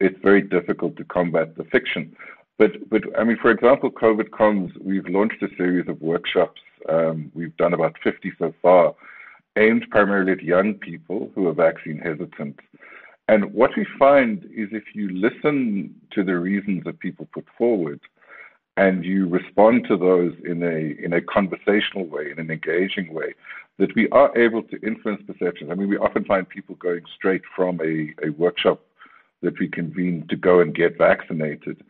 it's very difficult to combat the fiction. But, but I mean, for example, COVID Comms, we've launched a series of workshops. Um, we've done about 50 so far, aimed primarily at young people who are vaccine hesitant. And what we find is if you listen to the reasons that people put forward and you respond to those in a in a conversational way, in an engaging way, that we are able to influence perceptions. I mean, we often find people going straight from a, a workshop that we convene to go and get vaccinated.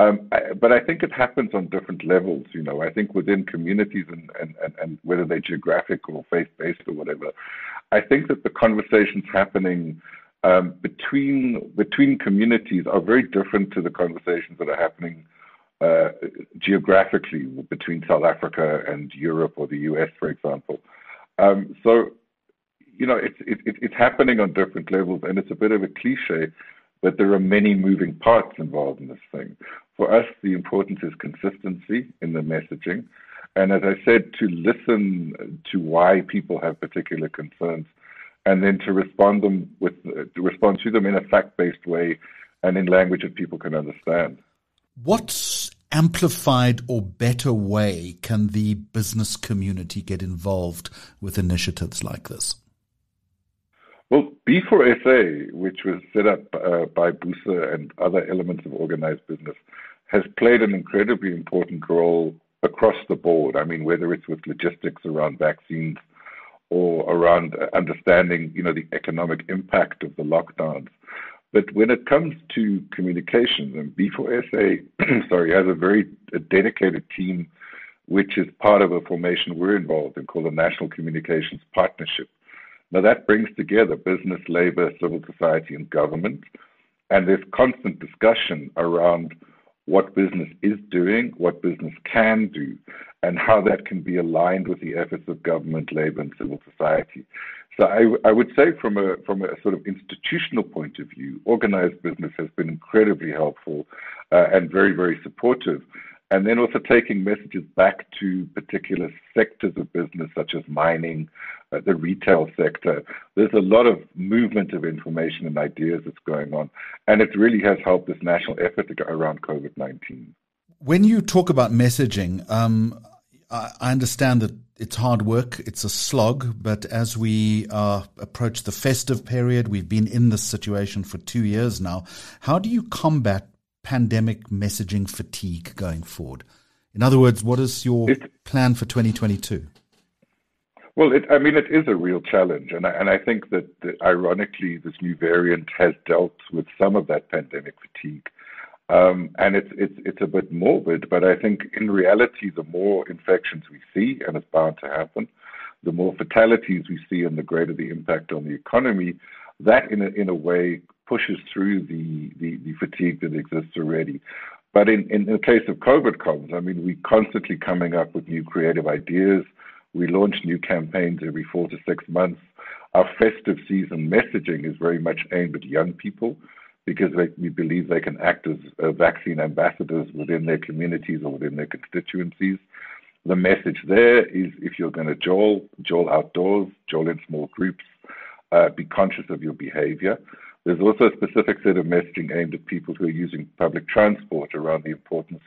Um, I, but I think it happens on different levels. You know, I think within communities and, and, and, and whether they're geographic or faith based or whatever, I think that the conversations happening um, between between communities are very different to the conversations that are happening uh, geographically between South Africa and Europe or the US, for example. Um, so, you know, it's it, it's happening on different levels, and it's a bit of a cliche, but there are many moving parts involved in this thing. For us, the importance is consistency in the messaging, and as I said, to listen to why people have particular concerns and then to respond them with to respond to them in a fact-based way and in language that people can understand. What amplified or better way can the business community get involved with initiatives like this? Well, B4SA, which was set up uh, by BUSA and other elements of organized business, has played an incredibly important role across the board. I mean, whether it's with logistics around vaccines or around uh, understanding, you know, the economic impact of the lockdowns. But when it comes to communications, and B4SA, sorry, has a very dedicated team, which is part of a formation we're involved in called the National Communications Partnership. Now that brings together business, labor, civil society, and government, and there's constant discussion around what business is doing, what business can do, and how that can be aligned with the efforts of government, labor, and civil society. So I, I, would say from a from a sort of institutional point of view, organized business has been incredibly helpful uh, and very very supportive. And then also taking messages back to particular sectors of business, such as mining, uh, the retail sector. There's a lot of movement of information and ideas that's going on, and it really has helped this national effort around COVID 19. When you talk about messaging, um, I understand that it's hard work, it's a slog, but as we uh, approach the festive period, we've been in this situation for two years now. How do you combat pandemic messaging fatigue going forward? In other words, what is your plan for 2022? Well, it, I mean, it is a real challenge, and I, and I think that, that ironically, this new variant has dealt with some of that pandemic fatigue. Um, and it's it's it's a bit morbid, but I think in reality, the more infections we see, and it's bound to happen, the more fatalities we see, and the greater the impact on the economy. That, in a, in a way, pushes through the, the, the fatigue that exists already. But in, in the case of COVID comms, I mean, we're constantly coming up with new creative ideas. We launch new campaigns every four to six months. Our festive season messaging is very much aimed at young people because they, we believe they can act as uh, vaccine ambassadors within their communities or within their constituencies. The message there is if you're going to joel, joel outdoors, joel in small groups, uh, be conscious of your behavior. There's also a specific set of messaging aimed at people who are using public transport around the importance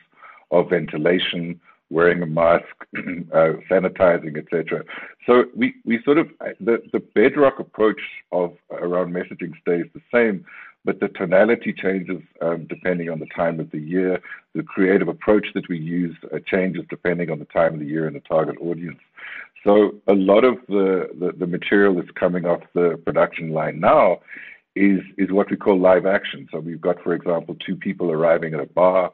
of ventilation, wearing a mask, uh, sanitizing, etc. So we, we sort of the, the bedrock approach of around messaging stays the same, but the tonality changes um, depending on the time of the year. The creative approach that we use uh, changes depending on the time of the year and the target audience. So a lot of the, the, the material that's coming off the production line now is is what we call live action. So we've got, for example, two people arriving at a bar,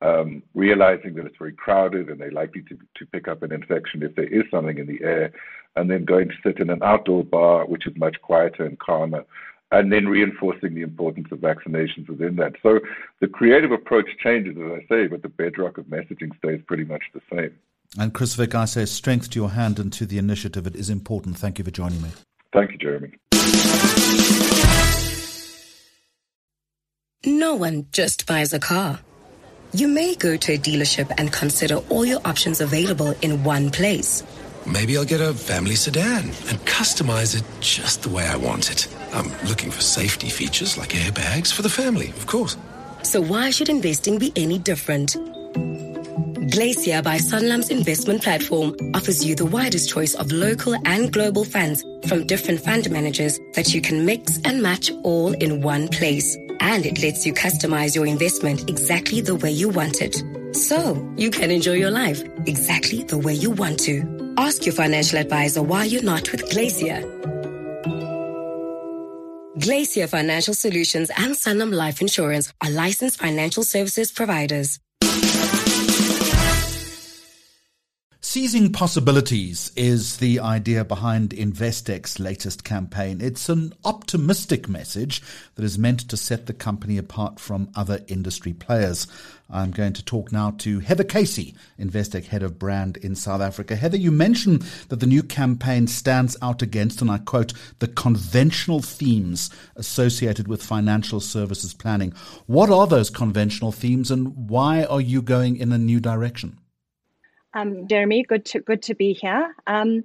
um, realizing that it's very crowded and they're likely to, to pick up an infection if there is something in the air, and then going to sit in an outdoor bar, which is much quieter and calmer, and then reinforcing the importance of vaccinations within that. So the creative approach changes, as I say, but the bedrock of messaging stays pretty much the same. And Chris Vick, I say strength to your hand and to the initiative. It is important. Thank you for joining me. Thank you, Jeremy. No one just buys a car. You may go to a dealership and consider all your options available in one place. Maybe I'll get a family sedan and customize it just the way I want it. I'm looking for safety features like airbags for the family, of course. So why should investing be any different? Glacier by Sanlam's investment platform offers you the widest choice of local and global funds from different fund managers that you can mix and match all in one place and it lets you customize your investment exactly the way you want it. So you can enjoy your life exactly the way you want to. Ask your financial advisor why you're not with Glacier. Glacier Financial Solutions and Sanlam Life Insurance are licensed financial services providers. Seizing possibilities is the idea behind Investec's latest campaign. It's an optimistic message that is meant to set the company apart from other industry players. I'm going to talk now to Heather Casey, Investec Head of Brand in South Africa. Heather, you mentioned that the new campaign stands out against, and I quote, the conventional themes associated with financial services planning. What are those conventional themes and why are you going in a new direction? Um, Jeremy. Good to good to be here. Um,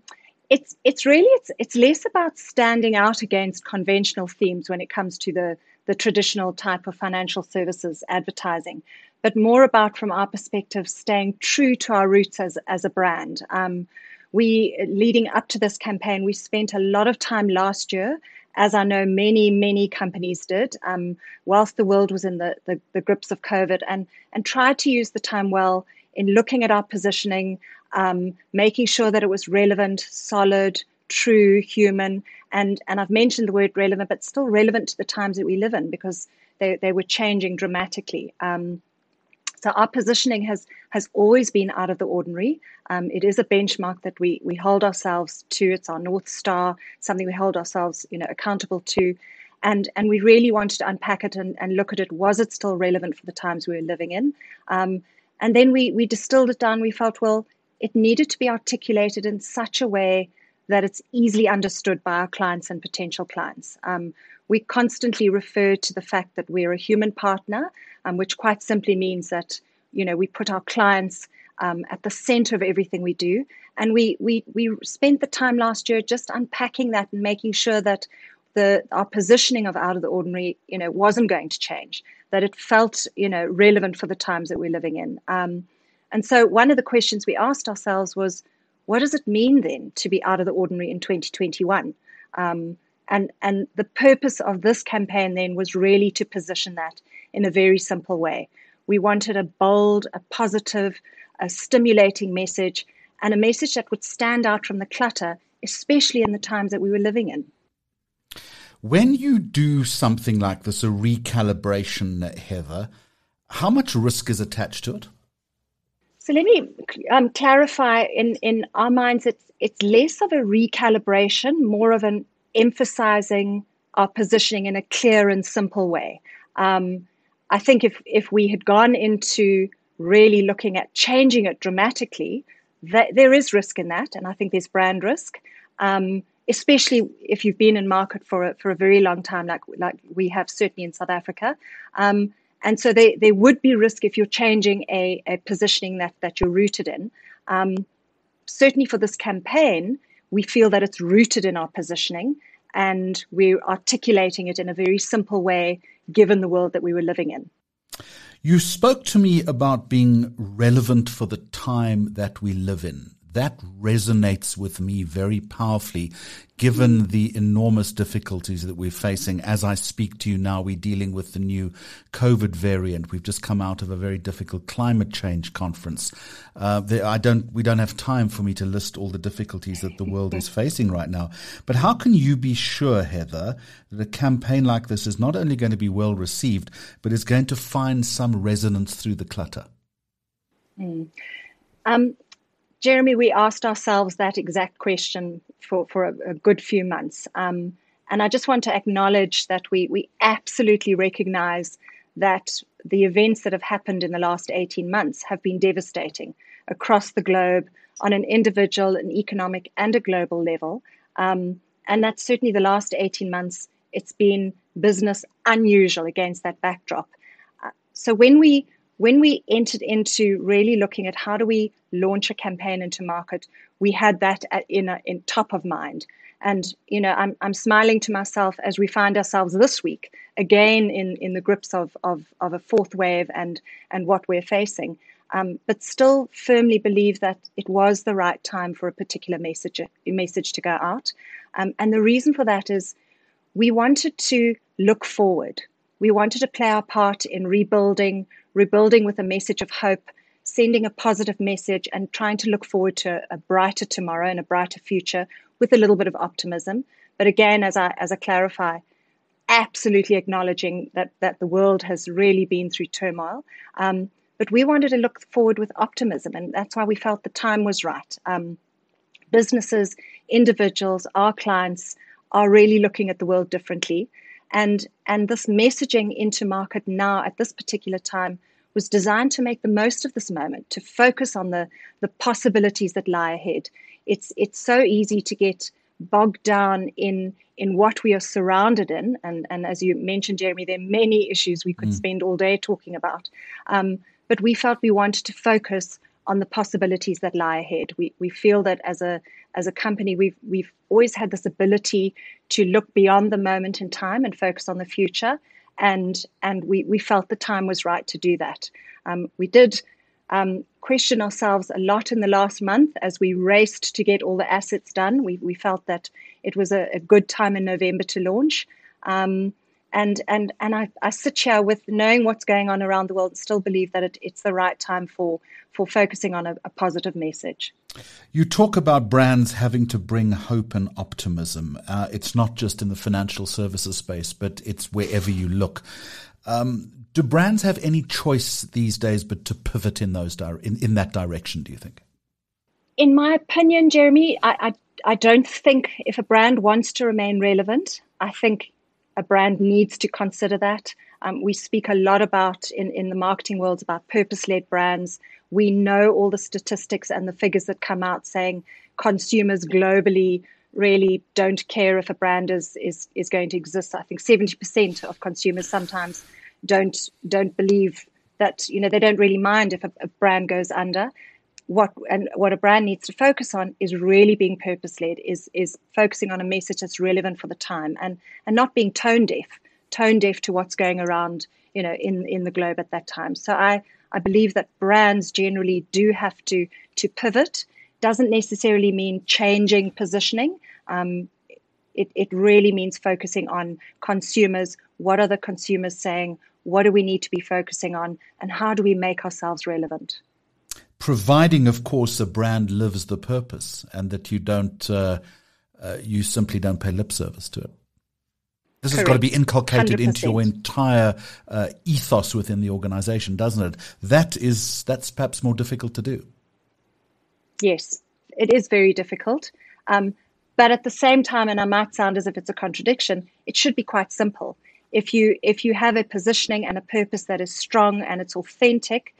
it's it's really it's it's less about standing out against conventional themes when it comes to the the traditional type of financial services advertising, but more about from our perspective staying true to our roots as as a brand. Um, we leading up to this campaign, we spent a lot of time last year as I know many, many companies did, um, whilst the world was in the, the, the, grips of COVID, and, and tried to use the time well in looking at our positioning, um, making sure that it was relevant, solid, true, human. And, and I've mentioned the word relevant, but still relevant to the times that we live in because they, they were changing dramatically. Um, so our positioning has has always been out of the ordinary. Um, it is a benchmark that we we hold ourselves to. It's our north star, something we hold ourselves you know accountable to, and and we really wanted to unpack it and, and look at it. Was it still relevant for the times we were living in? Um, and then we, we distilled it down. We felt, well, it needed to be articulated in such a way that it's easily understood by our clients and potential clients. Um, we constantly refer to the fact that we're a human partner, um, which quite simply means that you know we put our clients um, at the center of everything we do. And we we we spent the time last year just unpacking that and making sure that the our positioning of out of the ordinary, you know, wasn't going to change that it felt, you know, relevant for the times that we're living in. Um, and so one of the questions we asked ourselves was, what does it mean then to be out of the ordinary in 2021? Um, and and the purpose of this campaign then was really to position that in a very simple way. We wanted a bold, a positive, a stimulating message, and a message that would stand out from the clutter, especially in the times that we were living in. When you do something like this, a recalibration, Heather, how much risk is attached to it? So let me um, clarify. In in our minds, it's it's less of a recalibration, more of an emphasizing our positioning in a clear and simple way. Um, I think if if we had gone into really looking at changing it dramatically, that, there is risk in that, and I think there's brand risk. Um, especially if you've been in market for a, for a very long time, like like we have certainly in South Africa. Um, and so there, there would be risk if you're changing a, a positioning that, that you're rooted in. Um, certainly for this campaign, we feel that it's rooted in our positioning and we're articulating it in a very simple way given the world that we were living in. You spoke to me about being relevant for the time that we live in that resonates with me very powerfully, given the enormous difficulties that we're facing. As I speak to you now, we're dealing with the new COVID variant. We've just come out of a very difficult climate change conference. Uh, I don't, we don't have time for me to list all the difficulties that the world is facing right now. But how can you be sure, Heather, that a campaign like this is not only going to be well received, but is going to find some resonance through the clutter? Mm. Um, Jeremy, we asked ourselves that exact question for, for a, a good few months. Um, and I just want to acknowledge that we, we absolutely recognize that the events that have happened in the last 18 months have been devastating across the globe on an individual, an economic, and a global level. Um, and that's certainly the last 18 months, it's been business unusual against that backdrop. Uh, so when we when we entered into really looking at how do we launch a campaign into market, we had that in, a, in top of mind. And you know, I'm I'm smiling to myself as we find ourselves this week again in in the grips of of, of a fourth wave and and what we're facing. Um, but still firmly believe that it was the right time for a particular message message to go out. Um, and the reason for that is we wanted to look forward we wanted to play our part in rebuilding, rebuilding with a message of hope, sending a positive message, and trying to look forward to a brighter tomorrow and a brighter future with a little bit of optimism. But again, as I as I clarify, absolutely acknowledging that that the world has really been through turmoil. Um, but we wanted to look forward with optimism, and that's why we felt the time was right. Um, businesses, individuals, our clients are really looking at the world differently. And, and this messaging into market now at this particular time was designed to make the most of this moment, to focus on the, the possibilities that lie ahead. It's, it's so easy to get bogged down in, in what we are surrounded in. And, and as you mentioned, Jeremy, there are many issues we could mm. spend all day talking about. Um, but we felt we wanted to focus on the possibilities that lie ahead. We, we feel that as a as a company, we've we've always had this ability to look beyond the moment in time and focus on the future. And and we, we felt the time was right to do that. Um, we did um, question ourselves a lot in the last month as we raced to get all the assets done. We we felt that it was a, a good time in November to launch. Um, and and and I, I sit here with knowing what's going on around the world and still believe that it, it's the right time for for focusing on a, a positive message. You talk about brands having to bring hope and optimism. Uh, it's not just in the financial services space, but it's wherever you look. Um, do brands have any choice these days but to pivot in those di- in, in that direction? Do you think? In my opinion, Jeremy, I, I I don't think if a brand wants to remain relevant, I think a brand needs to consider that. Um, we speak a lot about in, in the marketing world about purpose led brands. We know all the statistics and the figures that come out saying consumers globally really don't care if a brand is is, is going to exist. I think 70% of consumers sometimes don't don't believe that you know they don't really mind if a, a brand goes under what and what a brand needs to focus on is really being purpose led is is focusing on a message that's relevant for the time and and not being tone deaf tone deaf to what's going around you know in in the globe at that time. So i i believe that brands generally do have to to pivot. Doesn't necessarily mean changing positioning. Um, it, it really means focusing on consumers. What are the consumers saying? What do we need to be focusing on? And how do we make ourselves relevant providing, of course, a brand lives the purpose and that you don't, uh, uh, you simply don't pay lip service to it. This Correct. has got to be inculcated 100%. into your entire uh, ethos within the organization, doesn't it? That is, that's perhaps more difficult to do. Yes, it is very difficult. Um, but at the same time, and I might sound as if it's a contradiction, it should be quite simple. If you if you have a positioning and a purpose that is strong and it's authentic,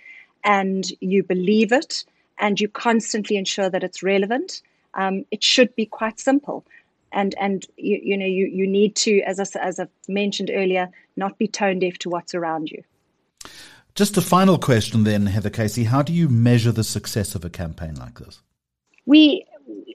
and you believe it and you constantly ensure that it's relevant, um, it should be quite simple. And and you, you know you you need to, as I, as I mentioned earlier, not be tone deaf to what's around you. Just a final question, then, Heather Casey. How do you measure the success of a campaign like this? We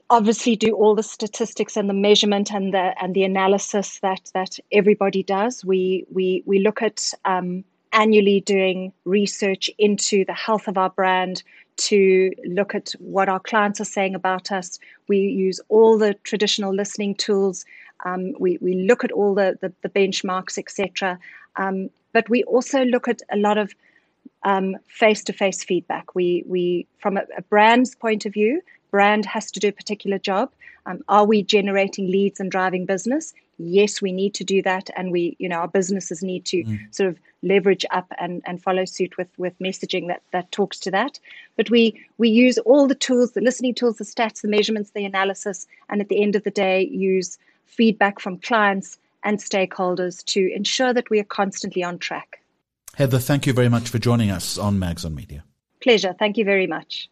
obviously do all the statistics and the measurement and the and the analysis that that everybody does. We we we look at um, annually doing research into the health of our brand to look at what our clients are saying about us. We use all the traditional listening tools. Um, we, we look at all the, the, the benchmarks, etc. Um, but we also look at a lot of face to face feedback. We, we from a, a, brand's point of view, brand has to do a particular job. Um, are we generating leads and driving business? Yes, we need to do that, and we, you know, our businesses need to mm. sort of leverage up and, and follow suit with with messaging that that talks to that. But we we use all the tools, the listening tools, the stats, the measurements, the analysis, and at the end of the day, use feedback from clients and stakeholders to ensure that we are constantly on track. Heather, thank you very much for joining us on Maggs on Media. Pleasure. Thank you very much.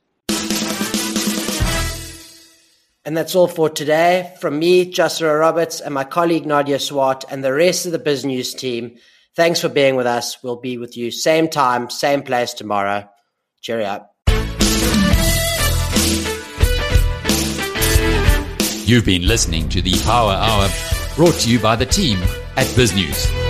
And that's all for today. From me, Joshua Roberts, and my colleague Nadia Swart, and the rest of the BizNews team, thanks for being with us. We'll be with you same time, same place tomorrow. Cheerio. You've been listening to the Power Hour, brought to you by the team at BizNews.